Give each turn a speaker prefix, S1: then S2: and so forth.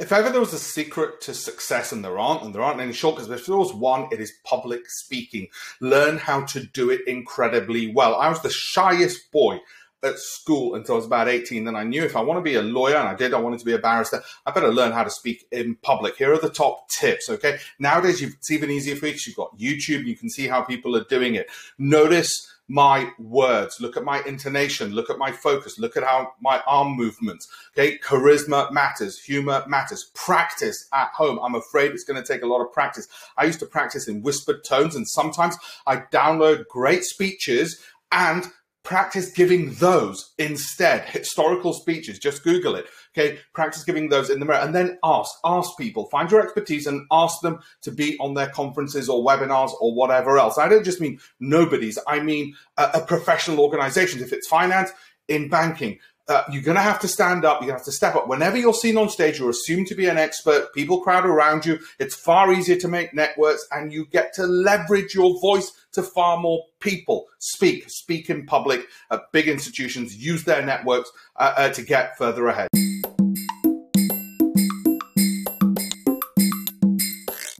S1: if ever there was a secret to success, and there aren't, and there aren't any shortcuts, but if there was one, it is public speaking. Learn how to do it incredibly well. I was the shyest boy at school until I was about 18. Then I knew if I want to be a lawyer, and I did, I wanted to be a barrister, I better learn how to speak in public. Here are the top tips, okay? Nowadays, it's even easier for you because you've got YouTube, you can see how people are doing it. Notice my words, look at my intonation, look at my focus, look at how my arm movements. Okay, charisma matters, humor matters. Practice at home. I'm afraid it's going to take a lot of practice. I used to practice in whispered tones, and sometimes I download great speeches and practice giving those instead. Historical speeches just google it okay? Practice giving those in the mirror and then ask ask people. Find your expertise and ask them to be on their conferences or webinars or whatever else. I don't just mean nobodies, i mean a, a professional organizations if it's finance in banking uh, you're going to have to stand up. You're going to have to step up. Whenever you're seen on stage, you're assumed to be an expert. People crowd around you. It's far easier to make networks and you get to leverage your voice to far more people. Speak, speak in public at big institutions, use their networks uh, uh, to get further ahead.